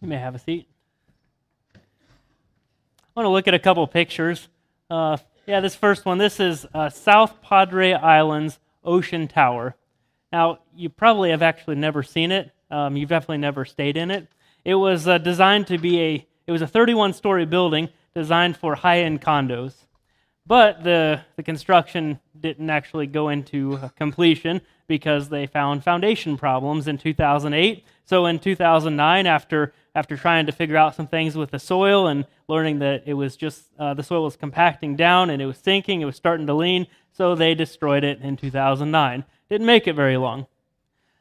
You may have a seat. I want to look at a couple pictures. Uh, yeah, this first one, this is uh, South Padre Island's Ocean Tower. Now, you probably have actually never seen it. Um, you've definitely never stayed in it. It was uh, designed to be a, it was a 31 story building designed for high end condos. But the, the construction didn't actually go into completion because they found foundation problems in 2008. So in 2009, after after trying to figure out some things with the soil and learning that it was just uh, the soil was compacting down and it was sinking, it was starting to lean, so they destroyed it in 2009. Didn't make it very long.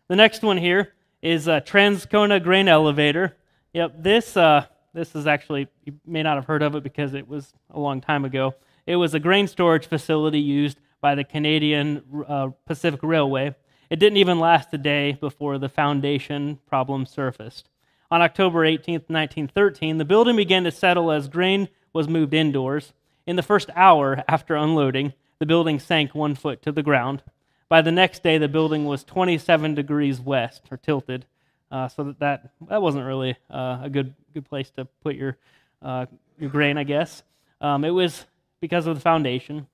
The next one here is a Transcona grain elevator. Yep, this uh, this is actually you may not have heard of it because it was a long time ago. It was a grain storage facility used by the Canadian uh, Pacific Railway. It didn't even last a day before the foundation problem surfaced. On October 18, 1913, the building began to settle as grain was moved indoors. In the first hour after unloading, the building sank one foot to the ground. By the next day, the building was 27 degrees west, or tilted. Uh, so that, that, that wasn't really uh, a good, good place to put your, uh, your grain, I guess. Um, it was because of the foundation.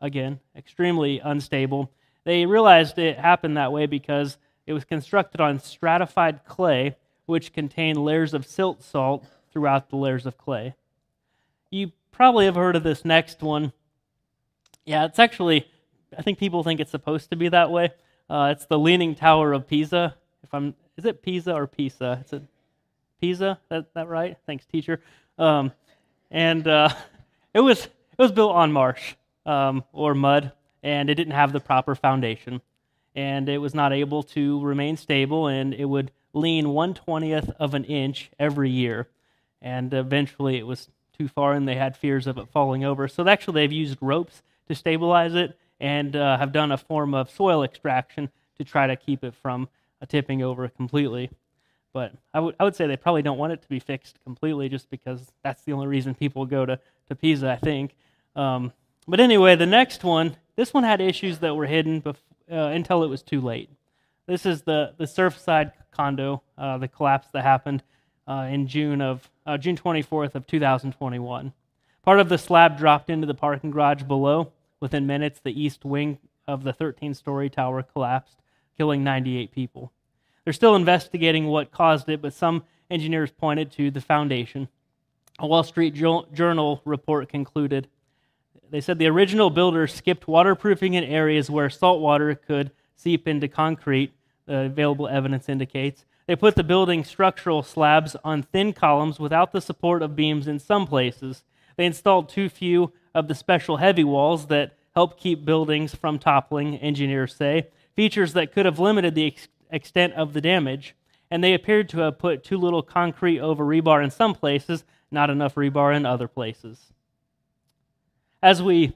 Again, extremely unstable. They realized it happened that way because it was constructed on stratified clay, which contain layers of silt salt throughout the layers of clay. You probably have heard of this next one. Yeah, it's actually, I think people think it's supposed to be that way. Uh, it's the Leaning Tower of Pisa. If I'm, is it Pisa or Pisa? It's a Pisa. That that right? Thanks, teacher. Um, and uh, it was it was built on marsh um, or mud, and it didn't have the proper foundation. And it was not able to remain stable, and it would lean 120th of an inch every year. And eventually it was too far, and they had fears of it falling over. So actually, they've used ropes to stabilize it and uh, have done a form of soil extraction to try to keep it from uh, tipping over completely. But I would, would say they probably don't want it to be fixed completely just because that's the only reason people go to, to Pisa, I think. Um, but anyway, the next one, this one had issues that were hidden bef- uh, until it was too late. This is the, the Surfside condo, uh, the collapse that happened uh, in June of uh, June 24th of 2021. Part of the slab dropped into the parking garage below. Within minutes, the east wing of the 13-story tower collapsed, killing 98 people. They're still investigating what caused it, but some engineers pointed to the foundation. A Wall Street Journal report concluded they said the original builders skipped waterproofing in areas where salt water could seep into concrete, the available evidence indicates. They put the building structural slabs on thin columns without the support of beams in some places. They installed too few of the special heavy walls that help keep buildings from toppling, engineers say, features that could have limited the ex- extent of the damage. And they appeared to have put too little concrete over rebar in some places, not enough rebar in other places. As we,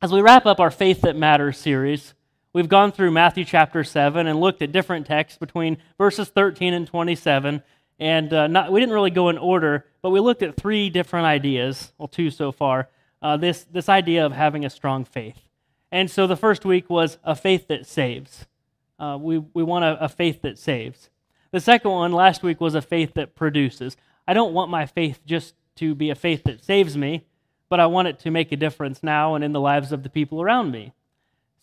as we wrap up our Faith That Matters series, we've gone through Matthew chapter 7 and looked at different texts between verses 13 and 27. And uh, not, we didn't really go in order, but we looked at three different ideas, well, two so far. Uh, this, this idea of having a strong faith. And so the first week was a faith that saves. Uh, we, we want a, a faith that saves. The second one last week was a faith that produces. I don't want my faith just to be a faith that saves me, but I want it to make a difference now and in the lives of the people around me.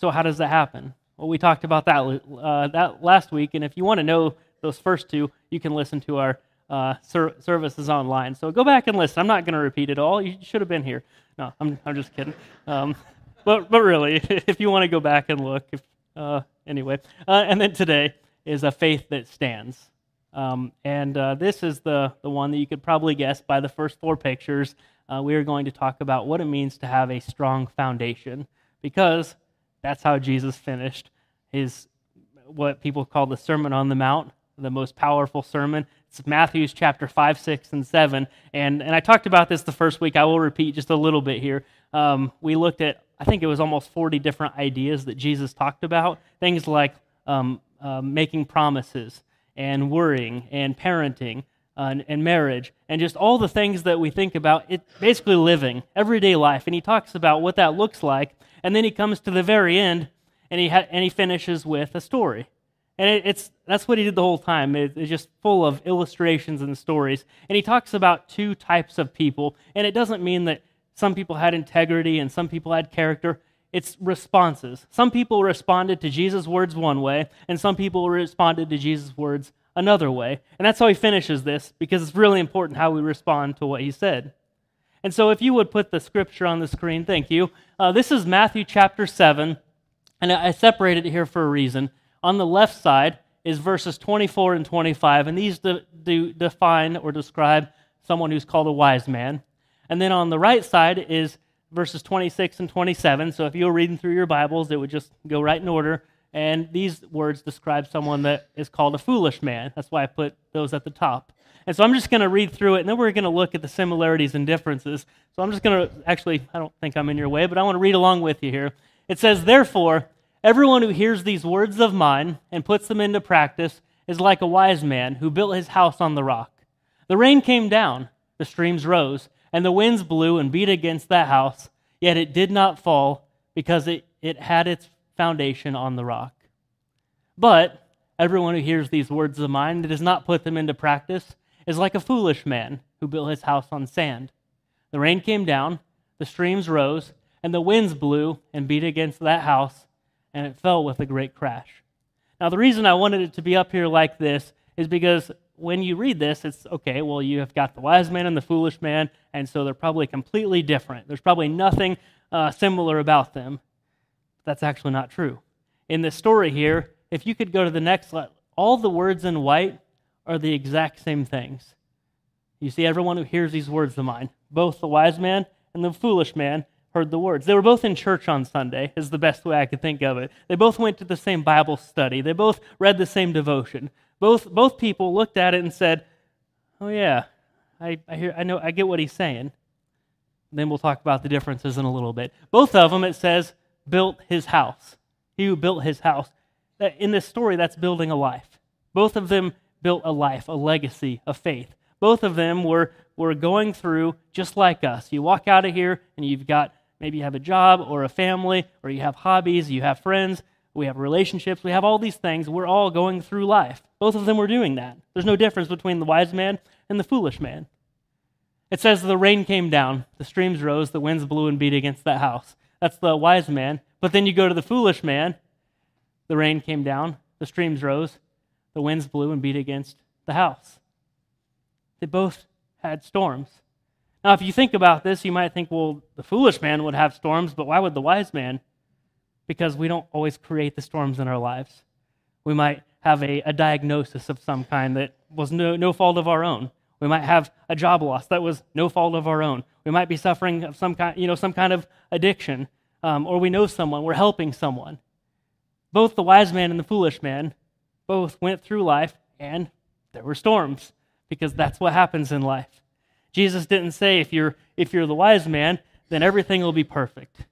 So, how does that happen? Well, we talked about that, uh, that last week, and if you want to know those first two, you can listen to our uh, ser- services online. So, go back and listen. I'm not going to repeat it all. You should have been here. No, I'm, I'm just kidding. Um, but, but really, if you want to go back and look, if, uh, anyway. Uh, and then today is a faith that stands. Um, and uh, this is the, the one that you could probably guess by the first four pictures uh, we are going to talk about what it means to have a strong foundation because that's how Jesus finished his what people call the Sermon on the Mount, the most powerful sermon. It's Matthew's chapter 5, 6, and 7. And, and I talked about this the first week. I will repeat just a little bit here. Um, we looked at, I think it was almost 40 different ideas that Jesus talked about. Things like um, uh, making promises and worrying and parenting uh, and, and, marriage and just all the things that we think about it basically living everyday life and he talks about what that looks like and then he comes to the very end and he ha- and he finishes with a story And it, it's, that's what he did the whole time. It, it's just full of illustrations and stories. And he talks about two types of people. And it doesn't mean that some people had integrity and some people had character. It's responses. Some people responded to Jesus' words one way, and some people responded to Jesus' words another way. And that's how he finishes this, because it's really important how we respond to what he said. And so, if you would put the scripture on the screen, thank you. Uh, this is Matthew chapter 7, and I separated it here for a reason. On the left side is verses 24 and 25, and these do define or describe someone who's called a wise man. And then on the right side is verses 26 and 27. So if you were reading through your Bibles, it would just go right in order. And these words describe someone that is called a foolish man. That's why I put those at the top. And so I'm just going to read through it, and then we're going to look at the similarities and differences. So I'm just going to actually, I don't think I'm in your way, but I want to read along with you here. It says, Therefore, Everyone who hears these words of mine and puts them into practice is like a wise man who built his house on the rock. The rain came down, the streams rose, and the winds blew and beat against that house, yet it did not fall because it, it had its foundation on the rock. But everyone who hears these words of mine and does not put them into practice is like a foolish man who built his house on sand. The rain came down, the streams rose, and the winds blew and beat against that house and it fell with a great crash. Now, the reason I wanted it to be up here like this is because when you read this, it's okay, well, you have got the wise man and the foolish man, and so they're probably completely different. There's probably nothing uh, similar about them. That's actually not true. In this story here, if you could go to the next slide, all the words in white are the exact same things. You see, everyone who hears these words of mine, both the wise man and the foolish man, heard the words. They were both in church on Sunday, is the best way I could think of it. They both went to the same Bible study. They both read the same devotion. Both, both people looked at it and said, Oh, yeah, I, I, hear, I, know, I get what he's saying. Then we'll talk about the differences in a little bit. Both of them, it says, built his house. He who built his house. In this story, that's building a life. Both of them built a life, a legacy, a faith. Both of them were, were going through just like us. You walk out of here and you've got Maybe you have a job or a family, or you have hobbies, you have friends, we have relationships, we have all these things. We're all going through life. Both of them were doing that. There's no difference between the wise man and the foolish man. It says the rain came down, the streams rose, the winds blew and beat against that house. That's the wise man. But then you go to the foolish man, the rain came down, the streams rose, the winds blew and beat against the house. They both had storms. Now, if you think about this, you might think, well, the foolish man would have storms, but why would the wise man? Because we don't always create the storms in our lives. We might have a, a diagnosis of some kind that was no, no fault of our own. We might have a job loss that was no fault of our own. We might be suffering of some kind, you know, some kind of addiction, um, or we know someone, we're helping someone. Both the wise man and the foolish man both went through life, and there were storms, because that's what happens in life. Jesus didn't say if you're if you're the wise man, then everything will be perfect.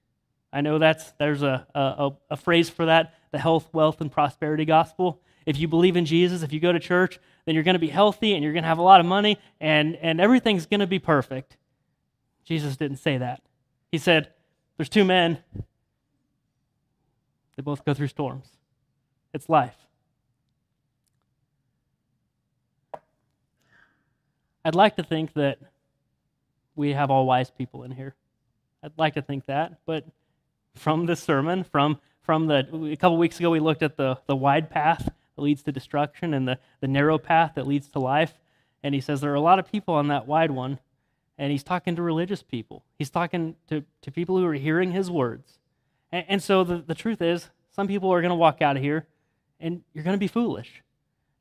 I know that's there's a, a, a phrase for that, the health, wealth, and prosperity gospel. If you believe in Jesus, if you go to church, then you're going to be healthy and you're going to have a lot of money and, and everything's going to be perfect. Jesus didn't say that. He said, There's two men, they both go through storms. It's life. I'd like to think that we have all wise people in here. I'd like to think that, but from this sermon, from from the a couple weeks ago, we looked at the the wide path that leads to destruction and the the narrow path that leads to life. And he says there are a lot of people on that wide one, and he's talking to religious people. He's talking to, to people who are hearing his words. And, and so the, the truth is, some people are going to walk out of here, and you're going to be foolish.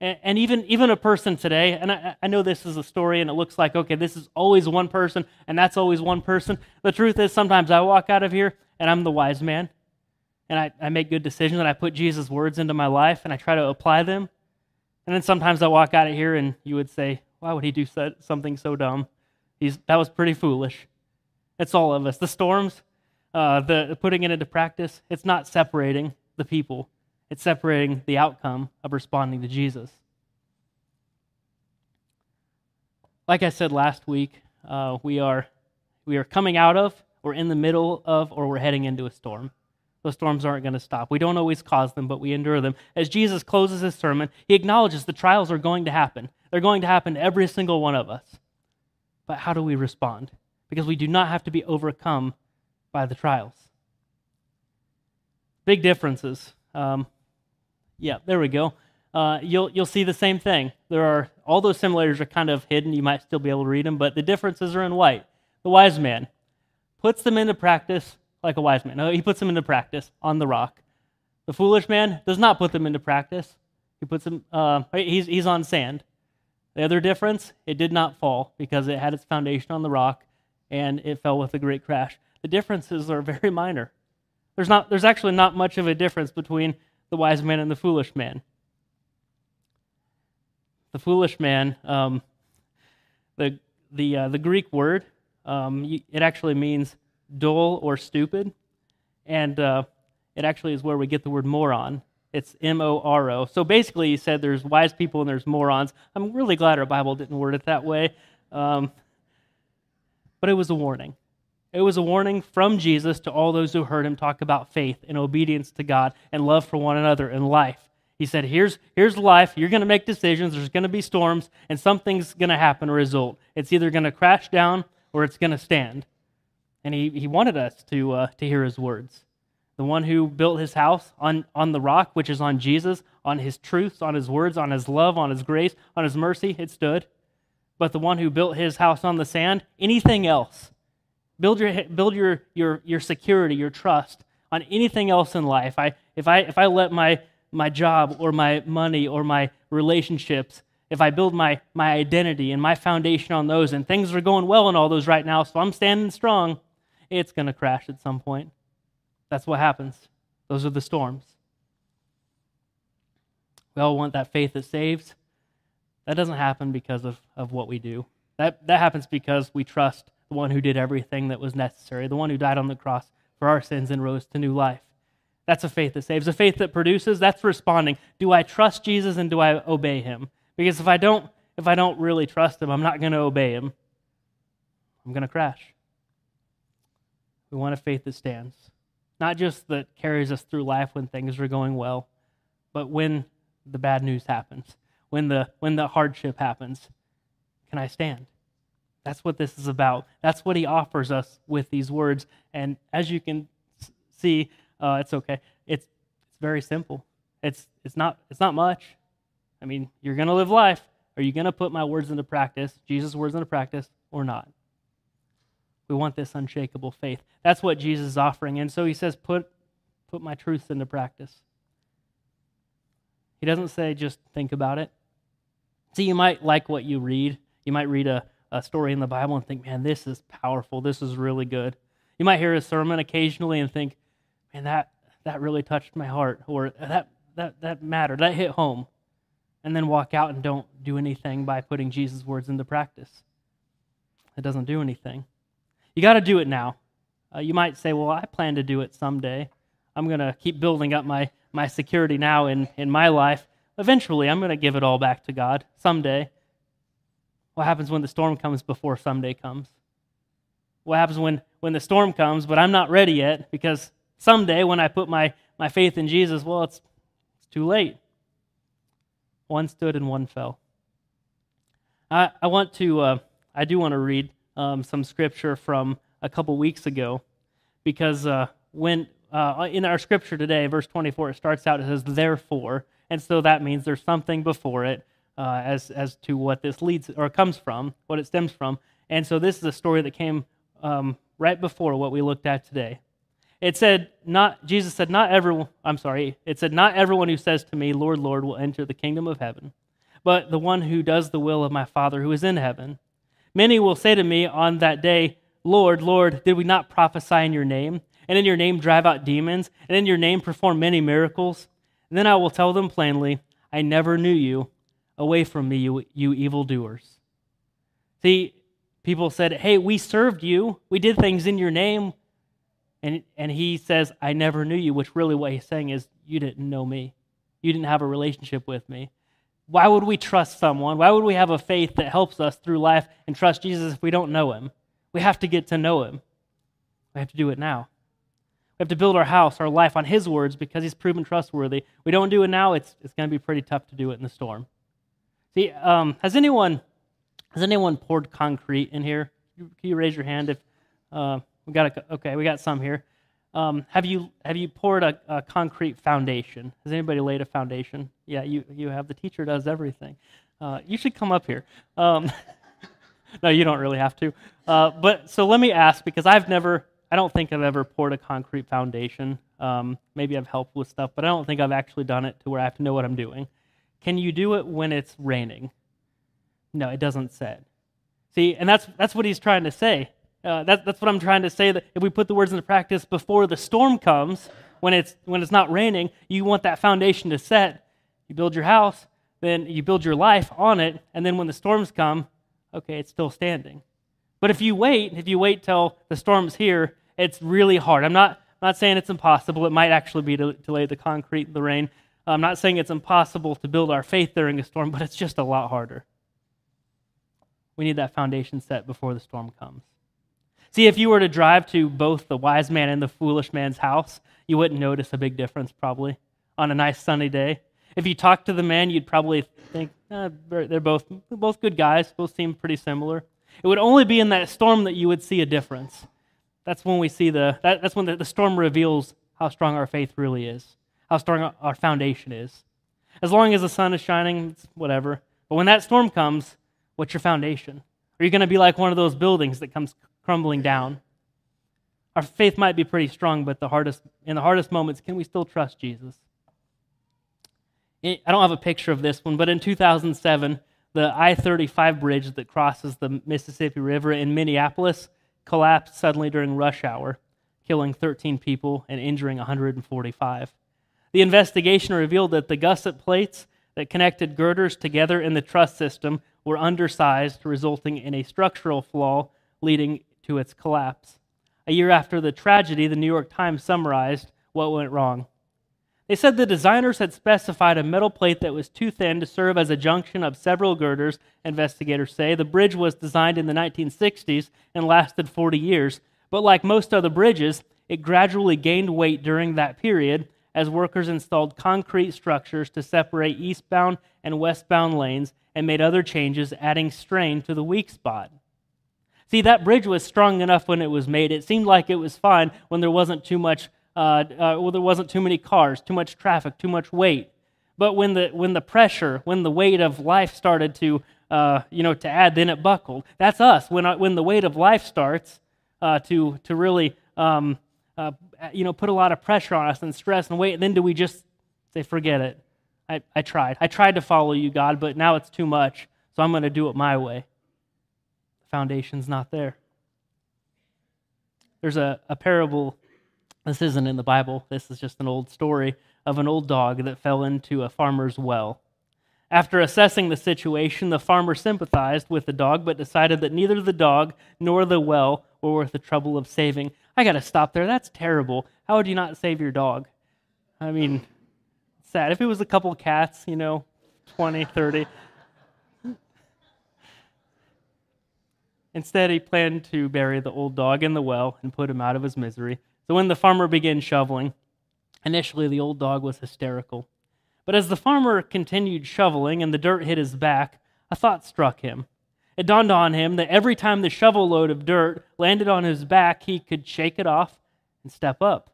And, even, even a person today, and I, I know this is a story and it looks like, okay, this is always one person and that's always one person. The truth is, sometimes I walk out of here and I'm the wise man and I, I make good decisions and I put Jesus' words into my life and I try to apply them. And then sometimes I walk out of here and you would say, why would he do so, something so dumb? He's, that was pretty foolish. It's all of us. The storms, uh, the putting it into practice, it's not separating the people. It's separating the outcome of responding to Jesus. Like I said last week, uh, we, are, we are coming out of, or in the middle of, or we're heading into a storm. the storms aren't going to stop. We don't always cause them, but we endure them. As Jesus closes his sermon, he acknowledges the trials are going to happen. They're going to happen to every single one of us. But how do we respond? Because we do not have to be overcome by the trials. Big differences. Um, yeah, there we go. Uh, you'll you'll see the same thing. There are all those similarities are kind of hidden. You might still be able to read them, but the differences are in white. The wise man puts them into practice like a wise man. No, he puts them into practice on the rock. The foolish man does not put them into practice. He puts them. Uh, he's he's on sand. The other difference, it did not fall because it had its foundation on the rock, and it fell with a great crash. The differences are very minor. There's not. There's actually not much of a difference between the wise man and the foolish man. The foolish man, um, the the uh, the Greek word, um, it actually means dull or stupid, and uh, it actually is where we get the word moron. It's M O R O. So basically, he said there's wise people and there's morons. I'm really glad our Bible didn't word it that way, um, but it was a warning. It was a warning from Jesus to all those who heard him talk about faith and obedience to God and love for one another in life. He said, Here's, here's life. You're going to make decisions. There's going to be storms, and something's going to happen, a result. It's either going to crash down or it's going to stand. And he, he wanted us to, uh, to hear his words. The one who built his house on, on the rock, which is on Jesus, on his truths, on his words, on his love, on his grace, on his mercy, it stood. But the one who built his house on the sand, anything else, build your, build your, your, your security, your trust on anything else in life. I, if, I, if I let my my job or my money or my relationships, if I build my, my identity and my foundation on those, and things are going well in all those right now, so I'm standing strong, it's going to crash at some point. That's what happens. Those are the storms. We all want that faith that saves. That doesn't happen because of, of what we do. That, that happens because we trust the one who did everything that was necessary, the one who died on the cross for our sins and rose to new life. That's a faith that saves. A faith that produces, that's responding. Do I trust Jesus and do I obey him? Because if I don't, if I don't really trust him, I'm not going to obey him. I'm going to crash. We want a faith that stands. Not just that carries us through life when things are going well, but when the bad news happens, when the when the hardship happens, can I stand? That's what this is about. That's what he offers us with these words. And as you can see, uh, it's okay. It's it's very simple. It's it's not it's not much. I mean, you're gonna live life. Are you gonna put my words into practice, Jesus' words into practice, or not? We want this unshakable faith. That's what Jesus is offering. And so he says, put put my truths into practice. He doesn't say just think about it. See, you might like what you read. You might read a, a story in the Bible and think, man, this is powerful. This is really good. You might hear a sermon occasionally and think, man, that, that really touched my heart, or that, that, that mattered, that hit home. And then walk out and don't do anything by putting Jesus' words into practice. It doesn't do anything. You got to do it now. Uh, you might say, well, I plan to do it someday. I'm going to keep building up my, my security now in, in my life. Eventually, I'm going to give it all back to God someday. What happens when the storm comes before someday comes? What happens when, when the storm comes, but I'm not ready yet because someday when I put my, my faith in Jesus, well, it's, it's too late. One stood and one fell. I, I want to, uh, I do want to read um, some scripture from a couple weeks ago because uh, when uh, in our scripture today, verse 24, it starts out, it says, therefore. And so that means there's something before it uh, as, as to what this leads or comes from, what it stems from. And so this is a story that came um, right before what we looked at today. It said, not, Jesus said, not everyone, I'm sorry, it said, not everyone who says to me, Lord, Lord, will enter the kingdom of heaven, but the one who does the will of my Father who is in heaven. Many will say to me on that day, Lord, Lord, did we not prophesy in your name? And in your name drive out demons? And in your name perform many miracles? And then I will tell them plainly, I never knew you. Away from me, you, you evildoers. See, people said, Hey, we served you. We did things in your name. And, and he says, I never knew you, which really what he's saying is, you didn't know me. You didn't have a relationship with me. Why would we trust someone? Why would we have a faith that helps us through life and trust Jesus if we don't know him? We have to get to know him. We have to do it now. We have to build our house, our life on His words because He's proven trustworthy. We don't do it now, it's, it's going to be pretty tough to do it in the storm. See, um, has anyone has anyone poured concrete in here? Can you raise your hand if uh, we got a, okay? We got some here. Um, have you have you poured a, a, concrete foundation? Has anybody laid a foundation? Yeah, you you have. The teacher does everything. Uh, you should come up here. Um, no, you don't really have to. Uh, but so let me ask because I've never, I don't think I've ever poured a concrete foundation. Um, maybe I've helped with stuff, but I don't think I've actually done it to where I have to know what I'm doing. Can you do it when it's raining? No, it doesn't say. See, and that's that's what he's trying to say. Uh, that, that's what I'm trying to say. That if we put the words into practice before the storm comes, when it's when it's not raining, you want that foundation to set. You build your house, then you build your life on it, and then when the storms come, okay, it's still standing. But if you wait, if you wait till the storm's here, it's really hard. I'm not, I'm not saying it's impossible. It might actually be to, to lay the concrete, in the rain. I'm not saying it's impossible to build our faith during a storm, but it's just a lot harder. We need that foundation set before the storm comes. See, if you were to drive to both the wise man and the foolish man's house, you wouldn't notice a big difference probably on a nice sunny day. If you talked to the man, you'd probably think eh, they're both both good guys. Both seem pretty similar. It would only be in that storm that you would see a difference. That's when we see the that, that's when the, the storm reveals how strong our faith really is, how strong our foundation is. As long as the sun is shining, it's whatever. But when that storm comes, what's your foundation? Are you going to be like one of those buildings that comes crumbling down? Our faith might be pretty strong, but the hardest in the hardest moments, can we still trust Jesus? I don't have a picture of this one, but in 2007, the I 35 bridge that crosses the Mississippi River in Minneapolis collapsed suddenly during rush hour, killing 13 people and injuring 145. The investigation revealed that the gusset plates that connected girders together in the truss system were undersized, resulting in a structural flaw leading to its collapse. A year after the tragedy, the New York Times summarized what went wrong. They said the designers had specified a metal plate that was too thin to serve as a junction of several girders, investigators say. The bridge was designed in the 1960s and lasted 40 years, but like most other bridges, it gradually gained weight during that period as workers installed concrete structures to separate eastbound and westbound lanes and made other changes, adding strain to the weak spot. See, that bridge was strong enough when it was made. It seemed like it was fine when there wasn't too much uh, uh, well, there wasn't too many cars, too much traffic, too much weight. But when the, when the pressure, when the weight of life started to, uh, you know, to add, then it buckled. That's us. When, I, when the weight of life starts uh, to, to really, um, uh, you know, put a lot of pressure on us and stress and weight, then do we just say, forget it? I, I tried. I tried to follow you, God, but now it's too much, so I'm going to do it my way. The foundation's not there. There's a, a parable this isn't in the Bible. This is just an old story of an old dog that fell into a farmer's well. After assessing the situation, the farmer sympathized with the dog, but decided that neither the dog nor the well were worth the trouble of saving. I got to stop there. That's terrible. How would you not save your dog? I mean, sad. If it was a couple of cats, you know, 20, 30. Instead, he planned to bury the old dog in the well and put him out of his misery. So when the farmer began shoveling, initially the old dog was hysterical. But as the farmer continued shoveling and the dirt hit his back, a thought struck him. It dawned on him that every time the shovel load of dirt landed on his back, he could shake it off and step up.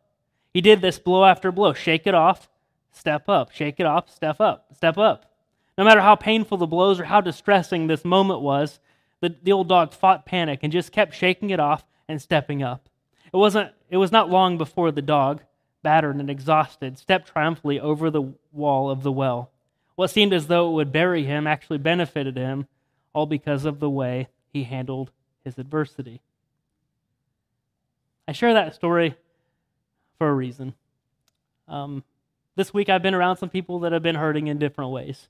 He did this blow after blow shake it off, step up, shake it off, step up, step up. No matter how painful the blows or how distressing this moment was, the, the old dog fought panic and just kept shaking it off and stepping up. It, wasn't, it was not long before the dog, battered and exhausted, stepped triumphantly over the wall of the well. What seemed as though it would bury him actually benefited him, all because of the way he handled his adversity. I share that story for a reason. Um, this week I've been around some people that have been hurting in different ways.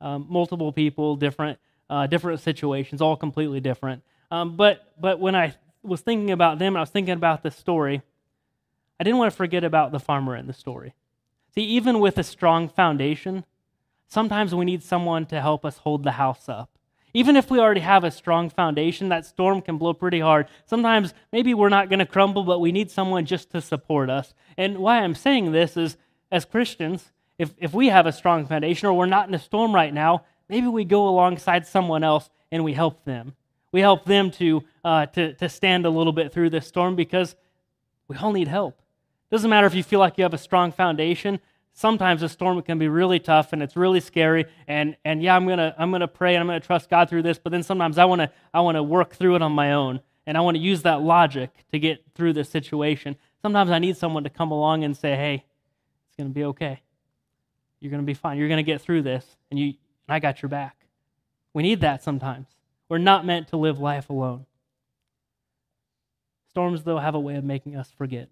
Um, multiple people, different, uh, different situations, all completely different. Um, but, but when I was thinking about them, I was thinking about this story, I didn't want to forget about the farmer in the story. See, even with a strong foundation, sometimes we need someone to help us hold the house up. Even if we already have a strong foundation, that storm can blow pretty hard. Sometimes maybe we're not going to crumble, but we need someone just to support us. And why I'm saying this is as Christians, if, if we have a strong foundation or we're not in a storm right now, maybe we go alongside someone else and we help them. We help them to, uh, to, to stand a little bit through this storm because we all need help. Doesn't matter if you feel like you have a strong foundation. Sometimes a storm can be really tough and it's really scary. And, and yeah, I'm gonna I'm gonna pray and I'm gonna trust God through this. But then sometimes I wanna I wanna work through it on my own and I want to use that logic to get through this situation. Sometimes I need someone to come along and say, "Hey, it's gonna be okay. You're gonna be fine. You're gonna get through this, and you and I got your back." We need that sometimes. We're not meant to live life alone. Storms, though, have a way of making us forget.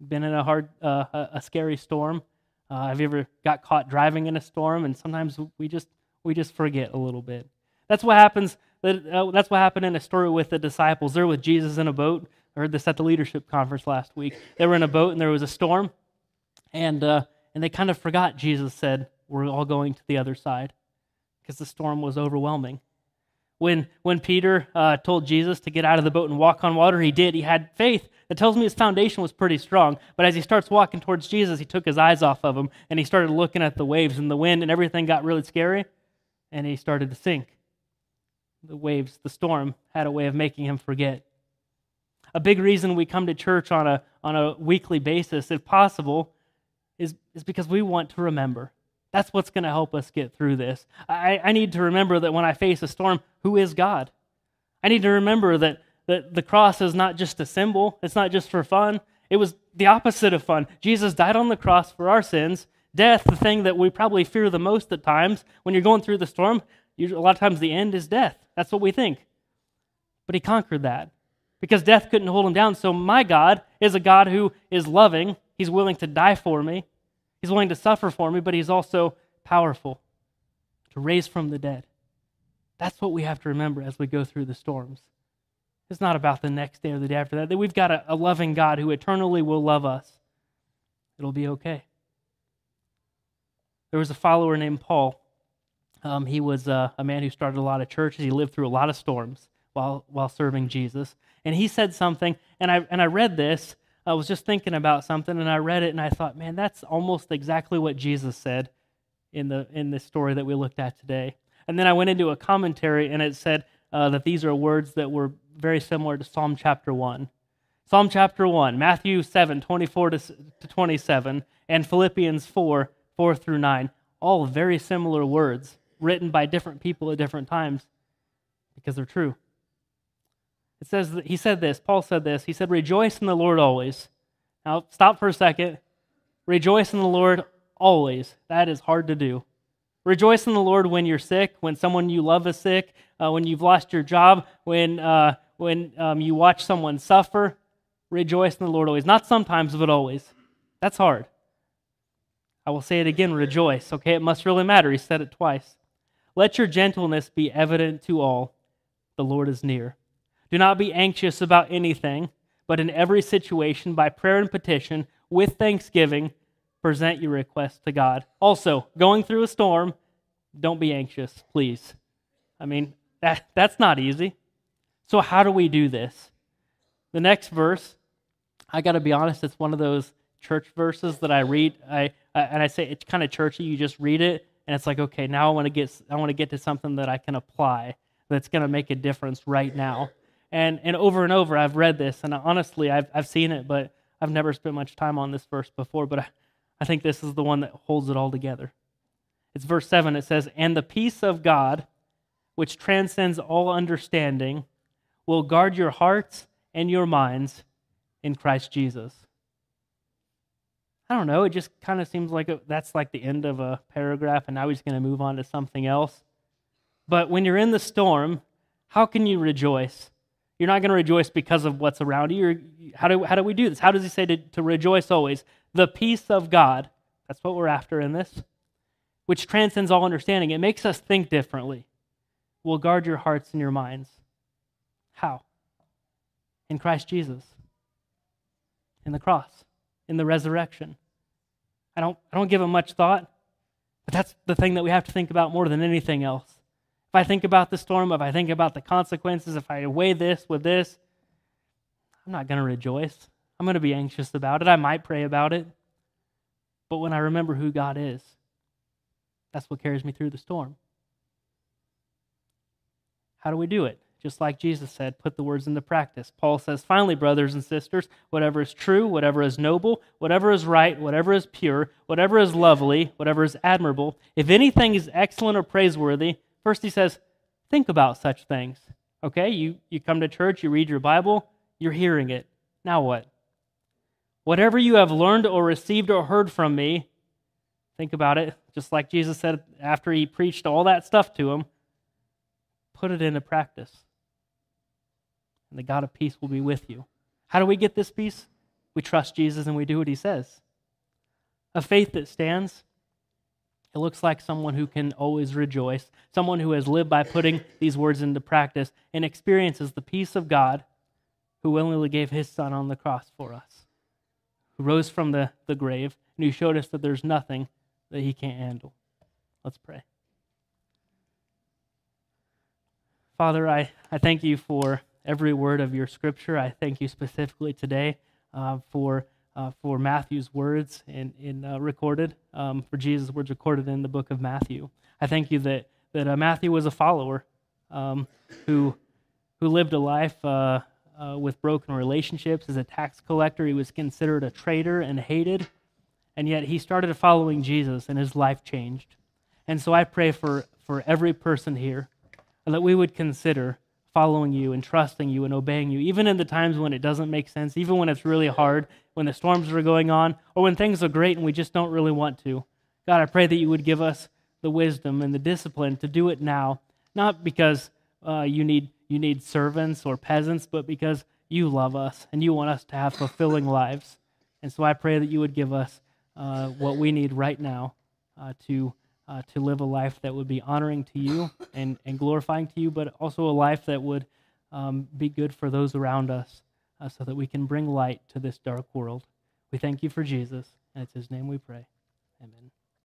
Been in a hard, uh, a scary storm. Uh, have you ever got caught driving in a storm? And sometimes we just we just forget a little bit. That's what happens. Uh, that's what happened in a story with the disciples. They're with Jesus in a boat. I heard this at the leadership conference last week. They were in a boat and there was a storm, and uh, and they kind of forgot. Jesus said, "We're all going to the other side," because the storm was overwhelming. When, when Peter uh, told Jesus to get out of the boat and walk on water, he did. He had faith. That tells me his foundation was pretty strong. But as he starts walking towards Jesus, he took his eyes off of him and he started looking at the waves and the wind, and everything got really scary, and he started to sink. The waves, the storm, had a way of making him forget. A big reason we come to church on a, on a weekly basis, if possible, is, is because we want to remember. That's what's going to help us get through this. I, I need to remember that when I face a storm, who is God? I need to remember that, that the cross is not just a symbol, it's not just for fun. It was the opposite of fun. Jesus died on the cross for our sins. Death, the thing that we probably fear the most at times, when you're going through the storm, a lot of times the end is death. That's what we think. But he conquered that because death couldn't hold him down. So my God is a God who is loving. He's willing to die for me. He's willing to suffer for me, but he's also powerful to raise from the dead. That's what we have to remember as we go through the storms. It's not about the next day or the day after that. That we've got a, a loving God who eternally will love us. It'll be okay. There was a follower named Paul. Um, he was uh, a man who started a lot of churches. He lived through a lot of storms while while serving Jesus. And he said something, and I and I read this, I was just thinking about something and I read it and I thought, man, that's almost exactly what Jesus said in the in this story that we looked at today. And then I went into a commentary and it said uh, that these are words that were very similar to Psalm chapter 1. Psalm chapter 1, Matthew 7, 24 to 27, and Philippians 4, 4 through 9. All very similar words written by different people at different times because they're true. It says that he said this, Paul said this. He said, Rejoice in the Lord always. Now, stop for a second. Rejoice in the Lord always. That is hard to do. Rejoice in the Lord when you're sick, when someone you love is sick, uh, when you've lost your job, when, uh, when um, you watch someone suffer. Rejoice in the Lord always. Not sometimes, but always. That's hard. I will say it again rejoice. Okay, it must really matter. He said it twice. Let your gentleness be evident to all. The Lord is near. Do not be anxious about anything, but in every situation, by prayer and petition, with thanksgiving, present your requests to God. Also, going through a storm, don't be anxious, please. I mean, that, that's not easy. So, how do we do this? The next verse, I got to be honest, it's one of those church verses that I read. I, I and I say it's kind of churchy. You just read it, and it's like, okay, now I want to get I want to get to something that I can apply that's going to make a difference right now. And, and over and over, I've read this, and honestly, I've, I've seen it, but I've never spent much time on this verse before, but I, I think this is the one that holds it all together. It's verse 7. It says, And the peace of God, which transcends all understanding, will guard your hearts and your minds in Christ Jesus. I don't know. It just kind of seems like a, that's like the end of a paragraph, and now he's going to move on to something else. But when you're in the storm, how can you rejoice? You're not going to rejoice because of what's around you. how, do, how do we do this? How does he say to, to rejoice always? The peace of God, that's what we're after in this, which transcends all understanding. It makes us think differently. Will guard your hearts and your minds. How? In Christ Jesus, in the cross, in the resurrection. I don't, I don't give it much thought, but that's the thing that we have to think about more than anything else. I think about the storm, if I think about the consequences, if I weigh this with this, I'm not going to rejoice. I'm going to be anxious about it. I might pray about it. But when I remember who God is, that's what carries me through the storm. How do we do it? Just like Jesus said, put the words into practice. Paul says, finally, brothers and sisters, whatever is true, whatever is noble, whatever is right, whatever is pure, whatever is lovely, whatever is admirable, if anything is excellent or praiseworthy, first he says, think about such things. Okay, you, you come to church, you read your Bible, you're hearing it. Now what? Whatever you have learned or received or heard from me, think about it, just like Jesus said after he preached all that stuff to him, put it into practice. And the God of peace will be with you. How do we get this peace? We trust Jesus and we do what he says. A faith that stands, it looks like someone who can always rejoice, someone who has lived by putting these words into practice and experiences the peace of God who willingly gave his son on the cross for us, who rose from the, the grave, and who showed us that there's nothing that he can't handle. Let's pray. Father, I, I thank you for every word of your scripture. I thank you specifically today uh, for, uh, for Matthew's words in, in uh, recorded, um, for Jesus' words recorded in the book of Matthew. I thank you that, that uh, Matthew was a follower um, who, who lived a life uh, uh, with broken relationships. As a tax collector, he was considered a traitor and hated. And yet he started following Jesus and his life changed. And so I pray for, for every person here that we would consider following you and trusting you and obeying you, even in the times when it doesn't make sense, even when it's really hard, when the storms are going on, or when things are great and we just don't really want to. God, I pray that you would give us the wisdom and the discipline to do it now, not because uh, you need you need servants or peasants, but because you love us and you want us to have fulfilling lives. And so I pray that you would give us uh, what we need right now uh, to, uh, to live a life that would be honoring to you and, and glorifying to you, but also a life that would um, be good for those around us uh, so that we can bring light to this dark world. We thank you for Jesus, and it's his name we pray. Amen.